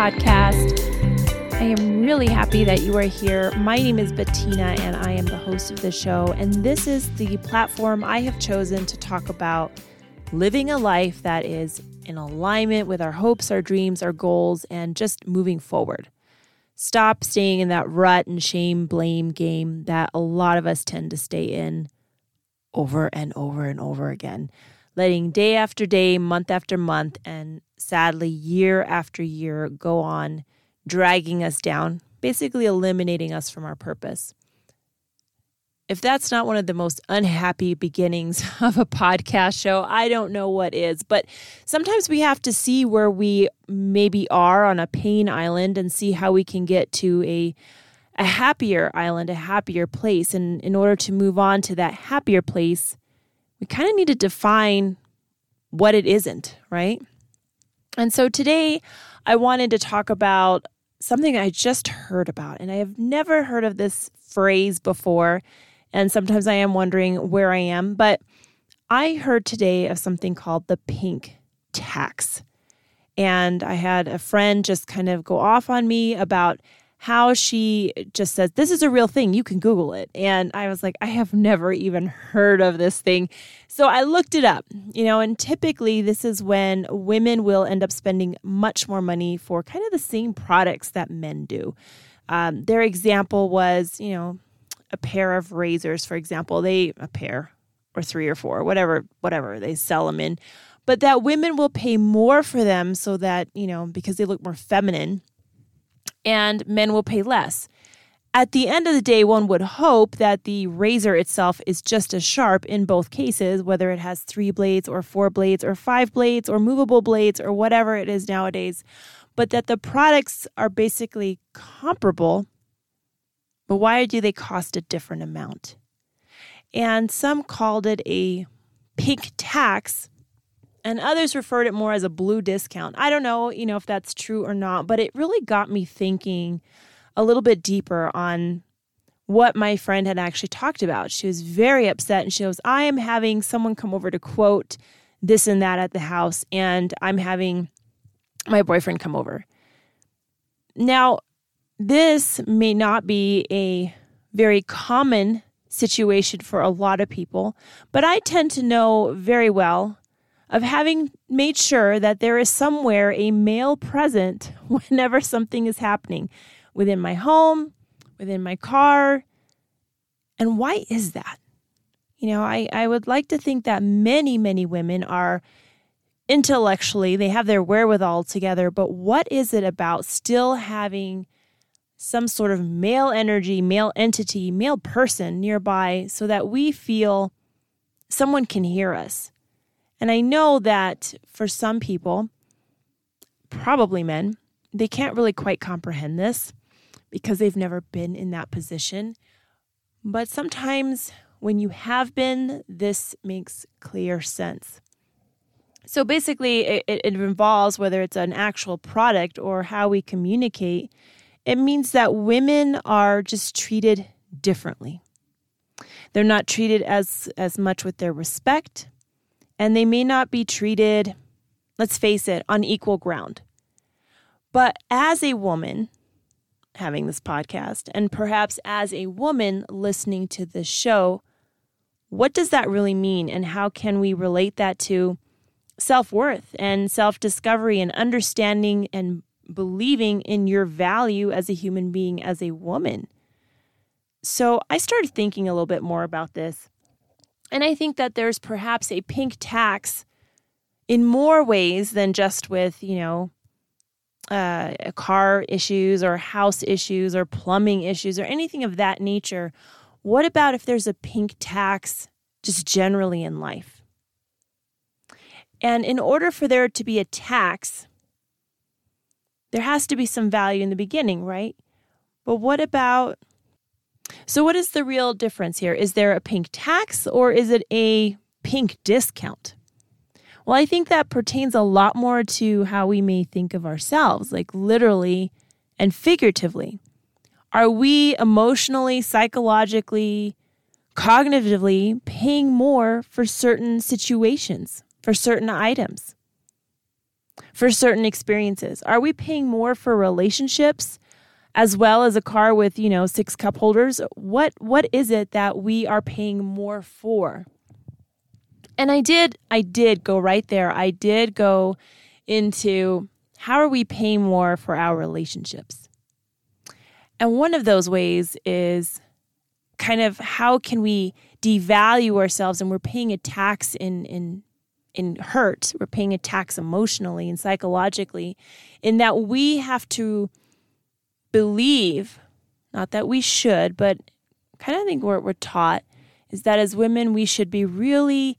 podcast. I am really happy that you are here. My name is Bettina, and I am the host of the show. And this is the platform I have chosen to talk about living a life that is in alignment with our hopes, our dreams, our goals, and just moving forward. Stop staying in that rut and shame blame game that a lot of us tend to stay in over and over and over again, letting day after day, month after month, and sadly, year after year go on, dragging us down, basically eliminating us from our purpose. If that's not one of the most unhappy beginnings of a podcast show, I don't know what is. But sometimes we have to see where we maybe are on a pain island and see how we can get to a a happier island, a happier place. And in order to move on to that happier place, we kind of need to define what it isn't, right? And so today I wanted to talk about something I just heard about, and I have never heard of this phrase before. And sometimes I am wondering where I am, but I heard today of something called the pink tax. And I had a friend just kind of go off on me about how she just says, This is a real thing. You can Google it. And I was like, I have never even heard of this thing. So I looked it up, you know, and typically this is when women will end up spending much more money for kind of the same products that men do. Um, their example was, you know, a pair of razors, for example. They, a pair or three or four, whatever, whatever they sell them in. But that women will pay more for them so that, you know, because they look more feminine and men will pay less. At the end of the day, one would hope that the razor itself is just as sharp in both cases, whether it has three blades or four blades or five blades or movable blades or whatever it is nowadays, but that the products are basically comparable. But why do they cost a different amount? And some called it a pink tax and others referred it more as a blue discount. I don't know, you know, if that's true or not, but it really got me thinking a little bit deeper on what my friend had actually talked about. She was very upset and she goes, I am having someone come over to quote this and that at the house, and I'm having my boyfriend come over. Now, this may not be a very common situation for a lot of people, but I tend to know very well of having made sure that there is somewhere a male present whenever something is happening within my home, within my car. And why is that? You know, I, I would like to think that many, many women are intellectually, they have their wherewithal together, but what is it about still having some sort of male energy, male entity, male person nearby so that we feel someone can hear us? And I know that for some people, probably men, they can't really quite comprehend this because they've never been in that position. But sometimes when you have been, this makes clear sense. So basically, it, it, involves whether it's an actual product or how we communicate. It means that women are just treated differently. They're not treated as, as much with their respect and they may not be treated, let's face it, on equal ground. But as a woman having this podcast, and perhaps as a woman listening to this show, what does that really mean? And how can we relate that to self worth and self discovery and understanding and believing in your value as a human being, as a woman? So I started thinking a little bit more about this. And I think that there's perhaps a pink tax in more ways than just with, you know, uh, car issues or house issues or plumbing issues or anything of that nature. What about if there's a pink tax just generally in life? And in order for there to be a tax, there has to be some value in the beginning, right? But what about so, what is the real difference here? Is there a pink tax or is it a pink discount? Well, I think that pertains a lot more to how we may think of ourselves, like literally and figuratively. Are we emotionally, psychologically, cognitively paying more for certain situations, for certain items? for certain experiences? Are we paying more for relationships as well as a car with, you know, six cup holders? What what is it that we are paying more for? And I did I did go right there. I did go into how are we paying more for our relationships? And one of those ways is kind of how can we devalue ourselves and we're paying a tax in in in hurt we're paying a tax emotionally and psychologically in that we have to believe not that we should but kind of think what we're taught is that as women we should be really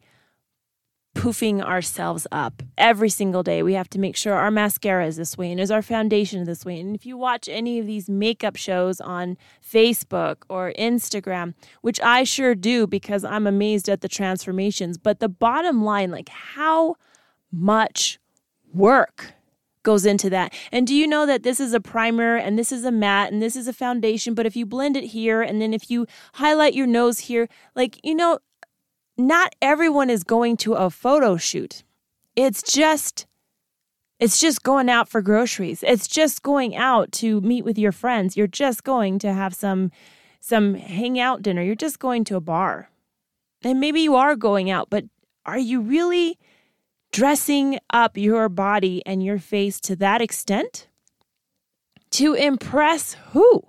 poofing ourselves up every single day. We have to make sure our mascara is this way and is our foundation this way. And if you watch any of these makeup shows on Facebook or Instagram, which I sure do because I'm amazed at the transformations, but the bottom line, like how much work goes into that. And do you know that this is a primer and this is a matte and this is a foundation, but if you blend it here and then if you highlight your nose here, like, you know, not everyone is going to a photo shoot. It's just it's just going out for groceries. It's just going out to meet with your friends. You're just going to have some some hangout dinner. You're just going to a bar. And maybe you are going out, but are you really dressing up your body and your face to that extent? To impress who?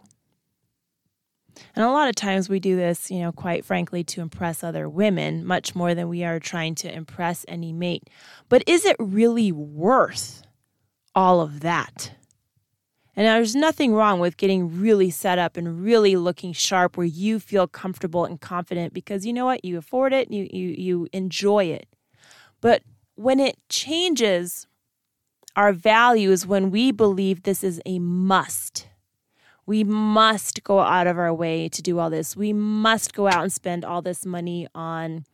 And a lot of times we do this, you know, quite frankly, to impress other women much more than we are trying to impress any mate. But is it really worth all of that? And there's nothing wrong with getting really set up and really looking sharp where you feel comfortable and confident because you know what? You afford it, you, you, you enjoy it. But when it changes our values, when we believe this is a must, we must go out of our way to do all this. We must go out and spend all this money on,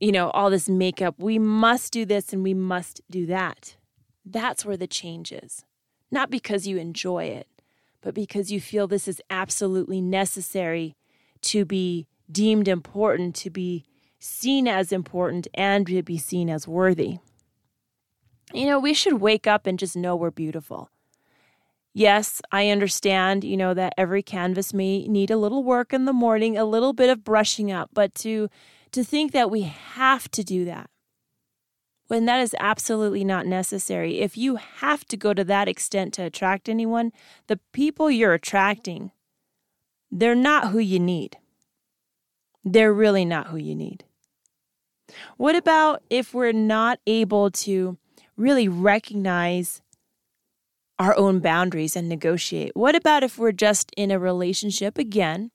you know, all this makeup. We must do this and we must do that. That's where the change is. Not because you enjoy it, but because you feel this is absolutely necessary to be deemed important, to be seen as important, and to be seen as worthy. You know, we should wake up and just know we're beautiful. Yes, I understand, you know, that every canvas may need a little work in the morning, a little bit of brushing up, but to to think that we have to do that when that is absolutely not necessary. If you have to go to that extent to attract anyone, the people you're attracting, they're not who you need. They're really not who you need. What about if we're not able to really recognize our own boundaries and negotiate? What about if we're just in a relationship again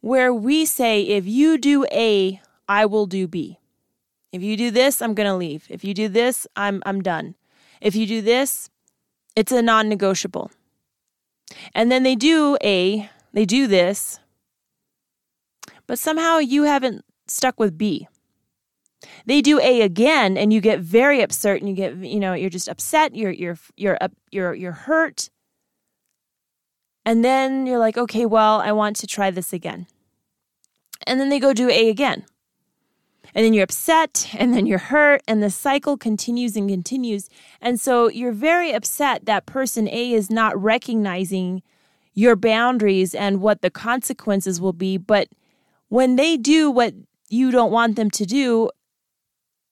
where we say, if you do A, I will do B. If you do this, I'm going to leave. If you do this, I'm, I'm done. If you do this, it's a non negotiable. And then they do A, they do this, but somehow you haven't stuck with B. They do A again and you get very upset and you get you know you're just upset, you're you're you're up you're you're hurt. And then you're like, "Okay, well, I want to try this again." And then they go do A again. And then you're upset and then you're hurt and the cycle continues and continues. And so you're very upset that person A is not recognizing your boundaries and what the consequences will be, but when they do what you don't want them to do,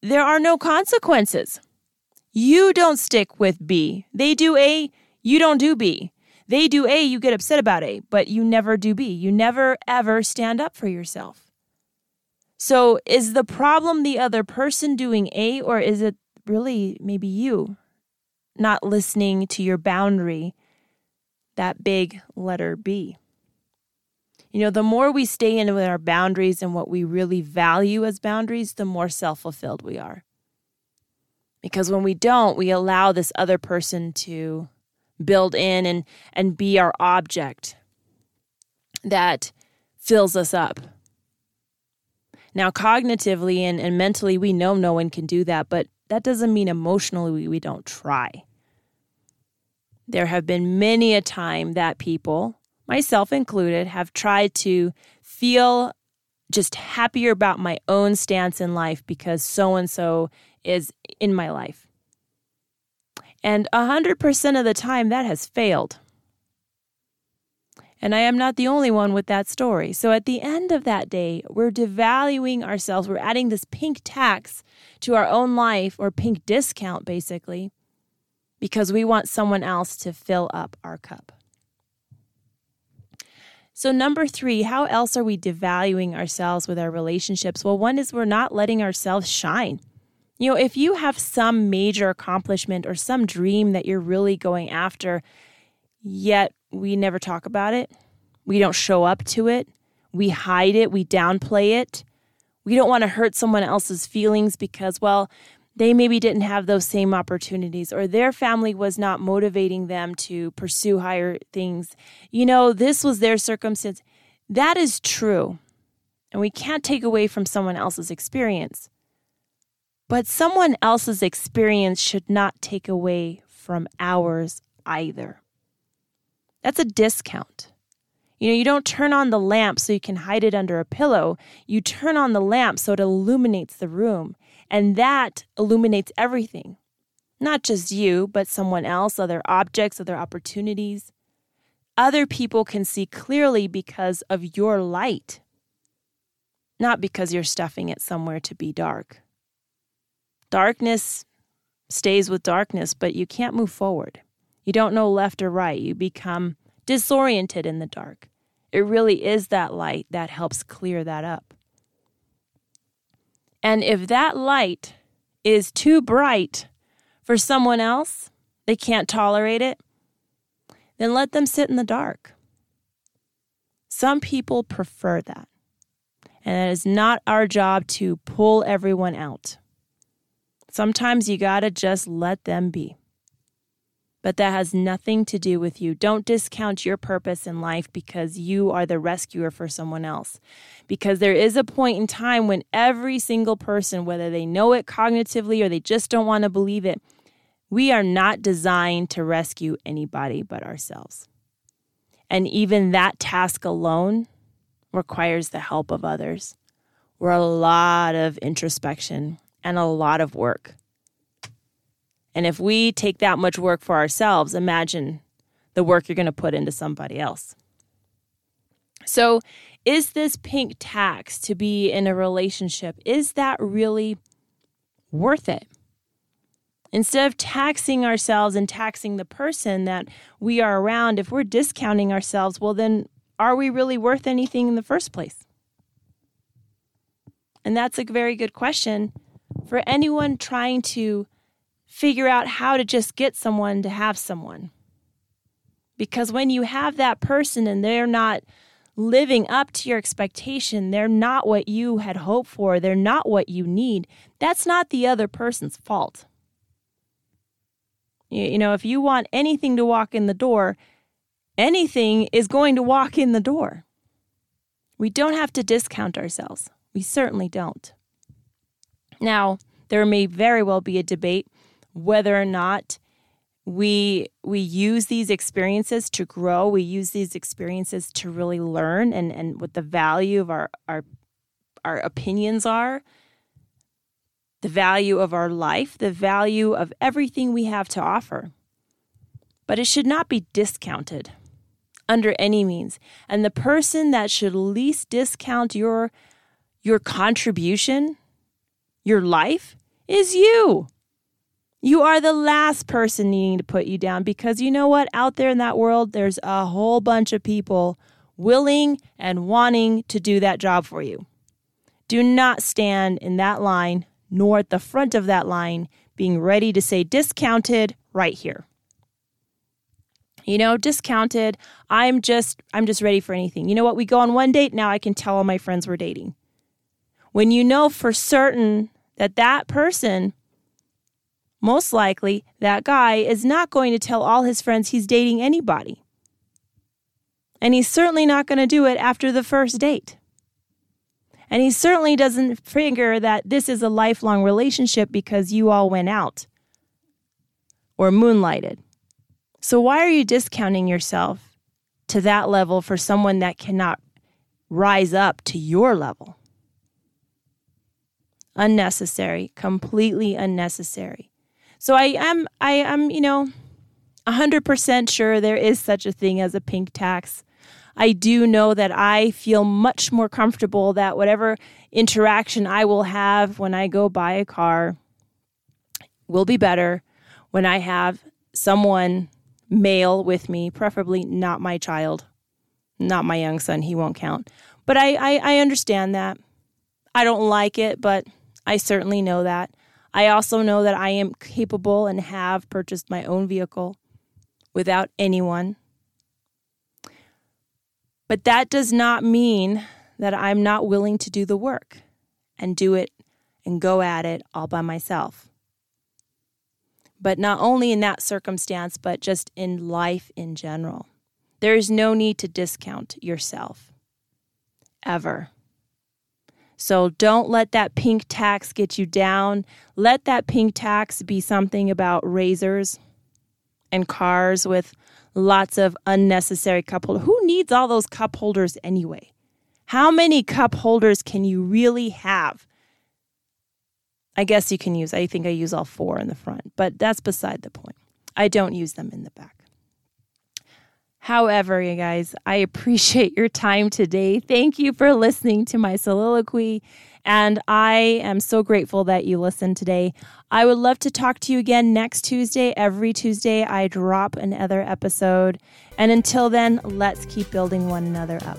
there are no consequences. You don't stick with B. They do A, you don't do B. They do A, you get upset about A, but you never do B. You never, ever stand up for yourself. So, is the problem the other person doing A, or is it really maybe you not listening to your boundary, that big letter B? You know, the more we stay in with our boundaries and what we really value as boundaries, the more self fulfilled we are. Because when we don't, we allow this other person to build in and, and be our object that fills us up. Now, cognitively and, and mentally, we know no one can do that, but that doesn't mean emotionally we, we don't try. There have been many a time that people myself included, have tried to feel just happier about my own stance in life because so and so is in my life. And 100% of the time, that has failed. And I am not the only one with that story. So at the end of that day, we're devaluing ourselves. We're adding this pink tax to our own life or pink discount, basically, because we want someone else to fill up our cup. So, number three, how else are we devaluing ourselves with our relationships? Well, one is we're not letting ourselves shine. You know, if you have some major accomplishment or some dream that you're really going after, yet we never talk about it, we don't show up to it, we hide it, we downplay it, we don't want to hurt someone else's feelings because, well, they maybe didn't have those same opportunities or their family was not motivating them to pursue higher things. You know, this was their circumstance. That is true. And we can't take away from someone else's experience. But someone else's experience should not take away from ours either. That's a discount. You know, you don't turn on the lamp so you can hide it under a pillow. You turn on the lamp so it illuminates the room. And that illuminates everything, not just you, but someone else, other objects, other opportunities. Other people can see clearly because of your light, not because you're stuffing it somewhere to be dark. Darkness stays with darkness, but you can't move forward. You don't know left or right. You become disoriented in the dark. It really is that light that helps clear that up. And if that light is too bright for someone else, they can't tolerate it, then let them sit in the dark. Some people prefer that. And it is not our job to pull everyone out. Sometimes you got to just let them be but that has nothing to do with you. Don't discount your purpose in life because you are the rescuer for someone else. Because there is a point in time when every single person, whether they know it cognitively or they just don't want to believe it, we are not designed to rescue anybody but ourselves. And even that task alone requires the help of others, or a lot of introspection and a lot of work. And if we take that much work for ourselves, imagine the work you're going to put into somebody else. So, is this pink tax to be in a relationship? Is that really worth it? Instead of taxing ourselves and taxing the person that we are around, if we're discounting ourselves, well, then are we really worth anything in the first place? And that's a very good question for anyone trying to figure out how to just get someone to have someone. Because when you have that person and they're not living up to your expectation, they're not what you had hoped for, they're not what you need, that's not the other person's fault. You know, if you want anything to walk in the door, anything is going to walk in the door. We don't have to discount ourselves. We certainly don't. Now, there may very well be a debate whether or not we we use these experiences to grow. We use these experiences to really learn and and what the value of our our our opinions are the value of our life the value of everything we have to offer. But it should not be discounted under any means. And the person that should least discount your your contribution your life is you you are the last person needing to put you down because you know what? Out there in that world, there's a whole bunch of people willing and wanting to do that job for you. Do not stand in that line nor at the front of that line being ready to say discounted right here. You know, discounted, I'm just I'm just ready for anything. You know what? We go on one date, now I can tell all my friends we're dating. When you know for certain that that person most likely that guy is not going to tell all his friends he's dating anybody. And he's certainly not going to do it after the first date. And he certainly doesn't figure that this is a lifelong relationship because you all went out or moonlighted. So, why are you discounting yourself to that level for someone that cannot rise up to your level? Unnecessary, completely unnecessary. So I am I am, you know, 100% sure there is such a thing as a pink tax. I do know that I feel much more comfortable that whatever interaction I will have when I go buy a car will be better when I have someone male with me, preferably not my child, not my young son. He won't count. But I, I, I understand that. I don't like it, but I certainly know that. I also know that I am capable and have purchased my own vehicle without anyone. But that does not mean that I'm not willing to do the work and do it and go at it all by myself. But not only in that circumstance, but just in life in general. There is no need to discount yourself ever. So don't let that pink tax get you down. Let that pink tax be something about razors and cars with lots of unnecessary cup holders. Who needs all those cup holders anyway? How many cup holders can you really have? I guess you can use, I think I use all four in the front, but that's beside the point. I don't use them in the back. However, you guys, I appreciate your time today. Thank you for listening to my soliloquy. And I am so grateful that you listened today. I would love to talk to you again next Tuesday. Every Tuesday, I drop another episode. And until then, let's keep building one another up.